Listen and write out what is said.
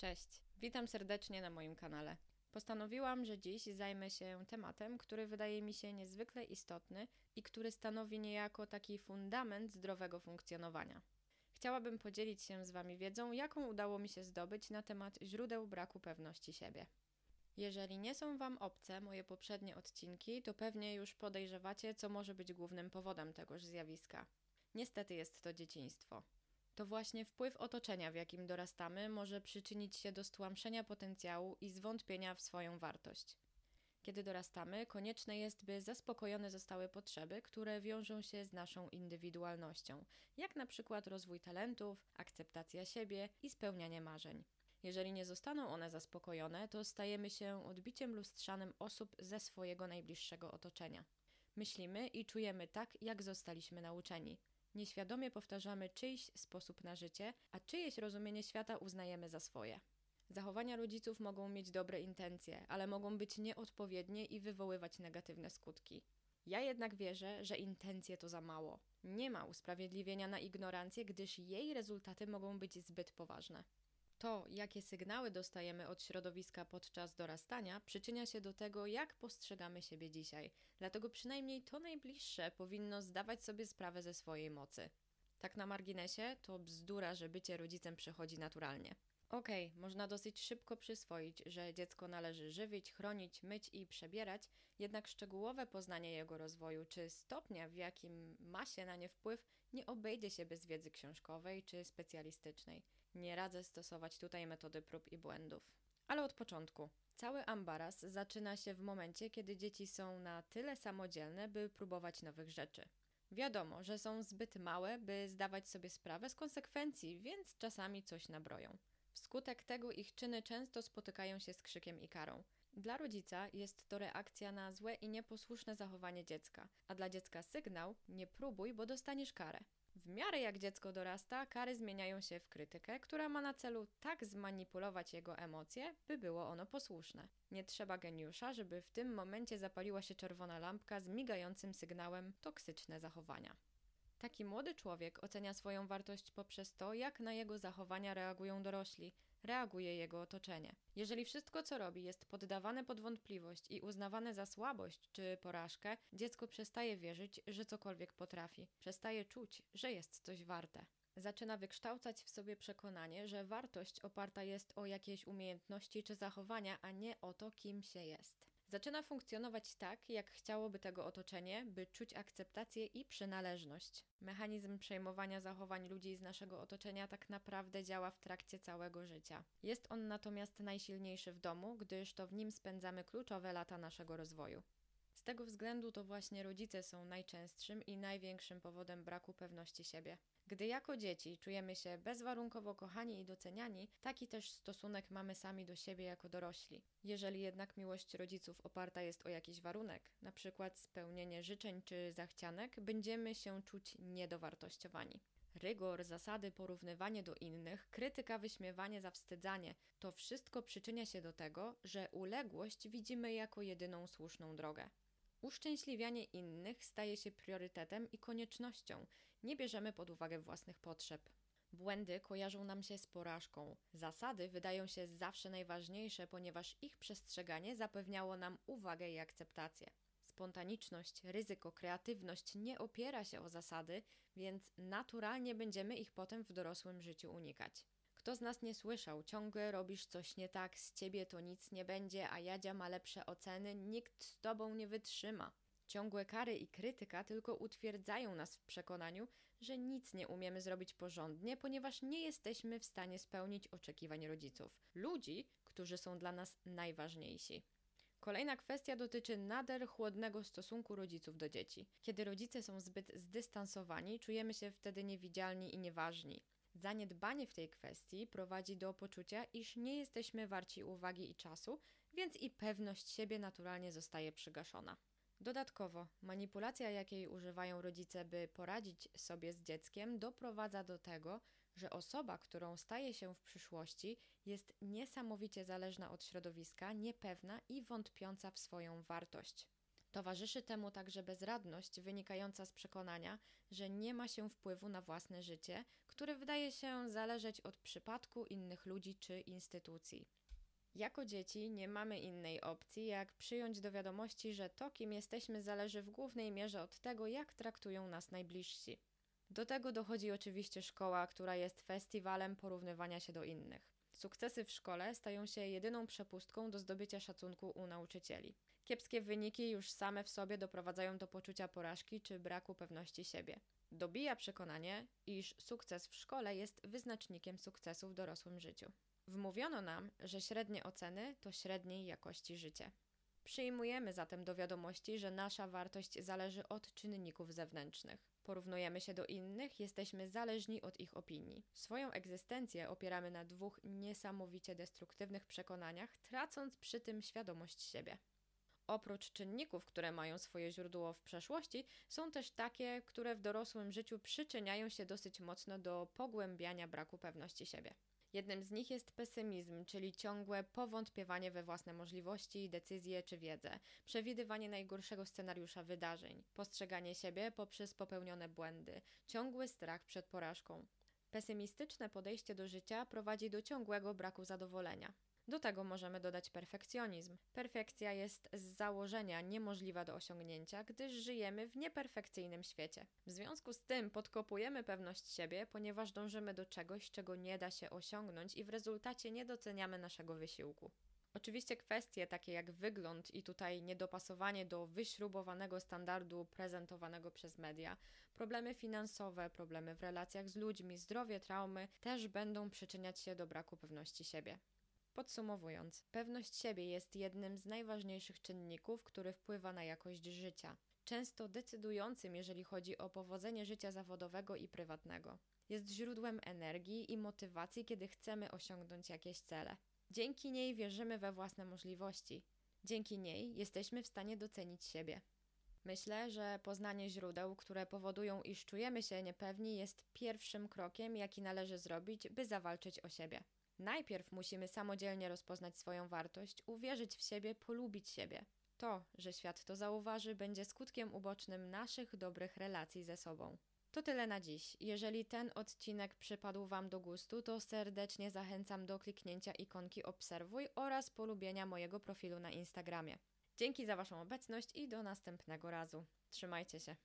Cześć, witam serdecznie na moim kanale. Postanowiłam, że dziś zajmę się tematem, który wydaje mi się niezwykle istotny i który stanowi niejako taki fundament zdrowego funkcjonowania. Chciałabym podzielić się z Wami wiedzą, jaką udało mi się zdobyć na temat źródeł braku pewności siebie. Jeżeli nie są Wam obce moje poprzednie odcinki, to pewnie już podejrzewacie, co może być głównym powodem tegoż zjawiska. Niestety jest to dzieciństwo. To właśnie wpływ otoczenia, w jakim dorastamy, może przyczynić się do stłamszenia potencjału i zwątpienia w swoją wartość. Kiedy dorastamy, konieczne jest, by zaspokojone zostały potrzeby, które wiążą się z naszą indywidualnością, jak na przykład rozwój talentów, akceptacja siebie i spełnianie marzeń. Jeżeli nie zostaną one zaspokojone, to stajemy się odbiciem lustrzanym osób ze swojego najbliższego otoczenia. Myślimy i czujemy tak, jak zostaliśmy nauczeni. Nieświadomie powtarzamy czyjś sposób na życie, a czyjeś rozumienie świata uznajemy za swoje. Zachowania rodziców mogą mieć dobre intencje, ale mogą być nieodpowiednie i wywoływać negatywne skutki. Ja jednak wierzę, że intencje to za mało. Nie ma usprawiedliwienia na ignorancję, gdyż jej rezultaty mogą być zbyt poważne. To, jakie sygnały dostajemy od środowiska podczas dorastania, przyczynia się do tego, jak postrzegamy siebie dzisiaj. Dlatego przynajmniej to najbliższe powinno zdawać sobie sprawę ze swojej mocy. Tak na marginesie, to bzdura, że bycie rodzicem przychodzi naturalnie. Okej, okay, można dosyć szybko przyswoić, że dziecko należy żywić, chronić, myć i przebierać, jednak szczegółowe poznanie jego rozwoju czy stopnia, w jakim ma się na nie wpływ, nie obejdzie się bez wiedzy książkowej czy specjalistycznej. Nie radzę stosować tutaj metody prób i błędów. Ale od początku. Cały ambaras zaczyna się w momencie, kiedy dzieci są na tyle samodzielne, by próbować nowych rzeczy. Wiadomo, że są zbyt małe, by zdawać sobie sprawę z konsekwencji, więc czasami coś nabroją. Wskutek tego ich czyny często spotykają się z krzykiem i karą. Dla rodzica jest to reakcja na złe i nieposłuszne zachowanie dziecka, a dla dziecka sygnał: nie próbuj, bo dostaniesz karę. W miarę jak dziecko dorasta, kary zmieniają się w krytykę, która ma na celu tak zmanipulować jego emocje, by było ono posłuszne. Nie trzeba geniusza, żeby w tym momencie zapaliła się czerwona lampka z migającym sygnałem toksyczne zachowania. Taki młody człowiek ocenia swoją wartość poprzez to, jak na jego zachowania reagują dorośli, reaguje jego otoczenie. Jeżeli wszystko, co robi, jest poddawane pod wątpliwość i uznawane za słabość czy porażkę, dziecko przestaje wierzyć, że cokolwiek potrafi, przestaje czuć, że jest coś warte. Zaczyna wykształcać w sobie przekonanie, że wartość oparta jest o jakieś umiejętności czy zachowania, a nie o to, kim się jest. Zaczyna funkcjonować tak, jak chciałoby tego otoczenie, by czuć akceptację i przynależność. Mechanizm przejmowania zachowań ludzi z naszego otoczenia tak naprawdę działa w trakcie całego życia. Jest on natomiast najsilniejszy w domu, gdyż to w nim spędzamy kluczowe lata naszego rozwoju. Z tego względu to właśnie rodzice są najczęstszym i największym powodem braku pewności siebie. Gdy jako dzieci czujemy się bezwarunkowo kochani i doceniani, taki też stosunek mamy sami do siebie jako dorośli. Jeżeli jednak miłość rodziców oparta jest o jakiś warunek, np. spełnienie życzeń czy zachcianek, będziemy się czuć niedowartościowani. Rygor, zasady, porównywanie do innych, krytyka, wyśmiewanie, zawstydzanie to wszystko przyczynia się do tego, że uległość widzimy jako jedyną słuszną drogę. Uszczęśliwianie innych staje się priorytetem i koniecznością. Nie bierzemy pod uwagę własnych potrzeb. Błędy kojarzą nam się z porażką. Zasady wydają się zawsze najważniejsze, ponieważ ich przestrzeganie zapewniało nam uwagę i akceptację. Spontaniczność, ryzyko, kreatywność nie opiera się o zasady, więc naturalnie będziemy ich potem w dorosłym życiu unikać. Kto z nas nie słyszał, ciągle robisz coś nie tak, z ciebie to nic nie będzie, a Jadzia ma lepsze oceny, nikt z tobą nie wytrzyma. Ciągłe kary i krytyka tylko utwierdzają nas w przekonaniu, że nic nie umiemy zrobić porządnie, ponieważ nie jesteśmy w stanie spełnić oczekiwań rodziców, ludzi, którzy są dla nas najważniejsi. Kolejna kwestia dotyczy nader chłodnego stosunku rodziców do dzieci. Kiedy rodzice są zbyt zdystansowani, czujemy się wtedy niewidzialni i nieważni. Zaniedbanie w tej kwestii prowadzi do poczucia, iż nie jesteśmy warci uwagi i czasu, więc i pewność siebie naturalnie zostaje przygaszona. Dodatkowo, manipulacja, jakiej używają rodzice, by poradzić sobie z dzieckiem, doprowadza do tego, że osoba, którą staje się w przyszłości, jest niesamowicie zależna od środowiska, niepewna i wątpiąca w swoją wartość. Towarzyszy temu także bezradność wynikająca z przekonania, że nie ma się wpływu na własne życie, które wydaje się zależeć od przypadku innych ludzi czy instytucji. Jako dzieci nie mamy innej opcji, jak przyjąć do wiadomości, że to, kim jesteśmy, zależy w głównej mierze od tego, jak traktują nas najbliżsi. Do tego dochodzi oczywiście szkoła, która jest festiwalem porównywania się do innych. Sukcesy w szkole stają się jedyną przepustką do zdobycia szacunku u nauczycieli. Kiepskie wyniki już same w sobie doprowadzają do poczucia porażki czy braku pewności siebie. Dobija przekonanie, iż sukces w szkole jest wyznacznikiem sukcesu w dorosłym życiu. Wmówiono nam, że średnie oceny to średniej jakości życie. Przyjmujemy zatem do wiadomości, że nasza wartość zależy od czynników zewnętrznych. Porównujemy się do innych, jesteśmy zależni od ich opinii. Swoją egzystencję opieramy na dwóch niesamowicie destruktywnych przekonaniach, tracąc przy tym świadomość siebie. Oprócz czynników, które mają swoje źródło w przeszłości, są też takie, które w dorosłym życiu przyczyniają się dosyć mocno do pogłębiania braku pewności siebie. Jednym z nich jest pesymizm, czyli ciągłe powątpiewanie we własne możliwości, decyzje czy wiedzę, przewidywanie najgorszego scenariusza wydarzeń, postrzeganie siebie poprzez popełnione błędy, ciągły strach przed porażką. Pesymistyczne podejście do życia prowadzi do ciągłego braku zadowolenia. Do tego możemy dodać perfekcjonizm. Perfekcja jest z założenia niemożliwa do osiągnięcia, gdyż żyjemy w nieperfekcyjnym świecie. W związku z tym podkopujemy pewność siebie, ponieważ dążymy do czegoś, czego nie da się osiągnąć i w rezultacie nie doceniamy naszego wysiłku. Oczywiście kwestie takie jak wygląd i tutaj niedopasowanie do wyśrubowanego standardu prezentowanego przez media, problemy finansowe, problemy w relacjach z ludźmi, zdrowie, traumy też będą przyczyniać się do braku pewności siebie. Podsumowując, pewność siebie jest jednym z najważniejszych czynników, który wpływa na jakość życia, często decydującym, jeżeli chodzi o powodzenie życia zawodowego i prywatnego. Jest źródłem energii i motywacji, kiedy chcemy osiągnąć jakieś cele. Dzięki niej wierzymy we własne możliwości. Dzięki niej jesteśmy w stanie docenić siebie. Myślę, że poznanie źródeł, które powodują, iż czujemy się niepewni, jest pierwszym krokiem, jaki należy zrobić, by zawalczyć o siebie. Najpierw musimy samodzielnie rozpoznać swoją wartość, uwierzyć w siebie, polubić siebie. To, że świat to zauważy, będzie skutkiem ubocznym naszych dobrych relacji ze sobą. To tyle na dziś. Jeżeli ten odcinek przypadł Wam do gustu, to serdecznie zachęcam do kliknięcia ikonki obserwuj oraz polubienia mojego profilu na Instagramie. Dzięki za Waszą obecność i do następnego razu. Trzymajcie się.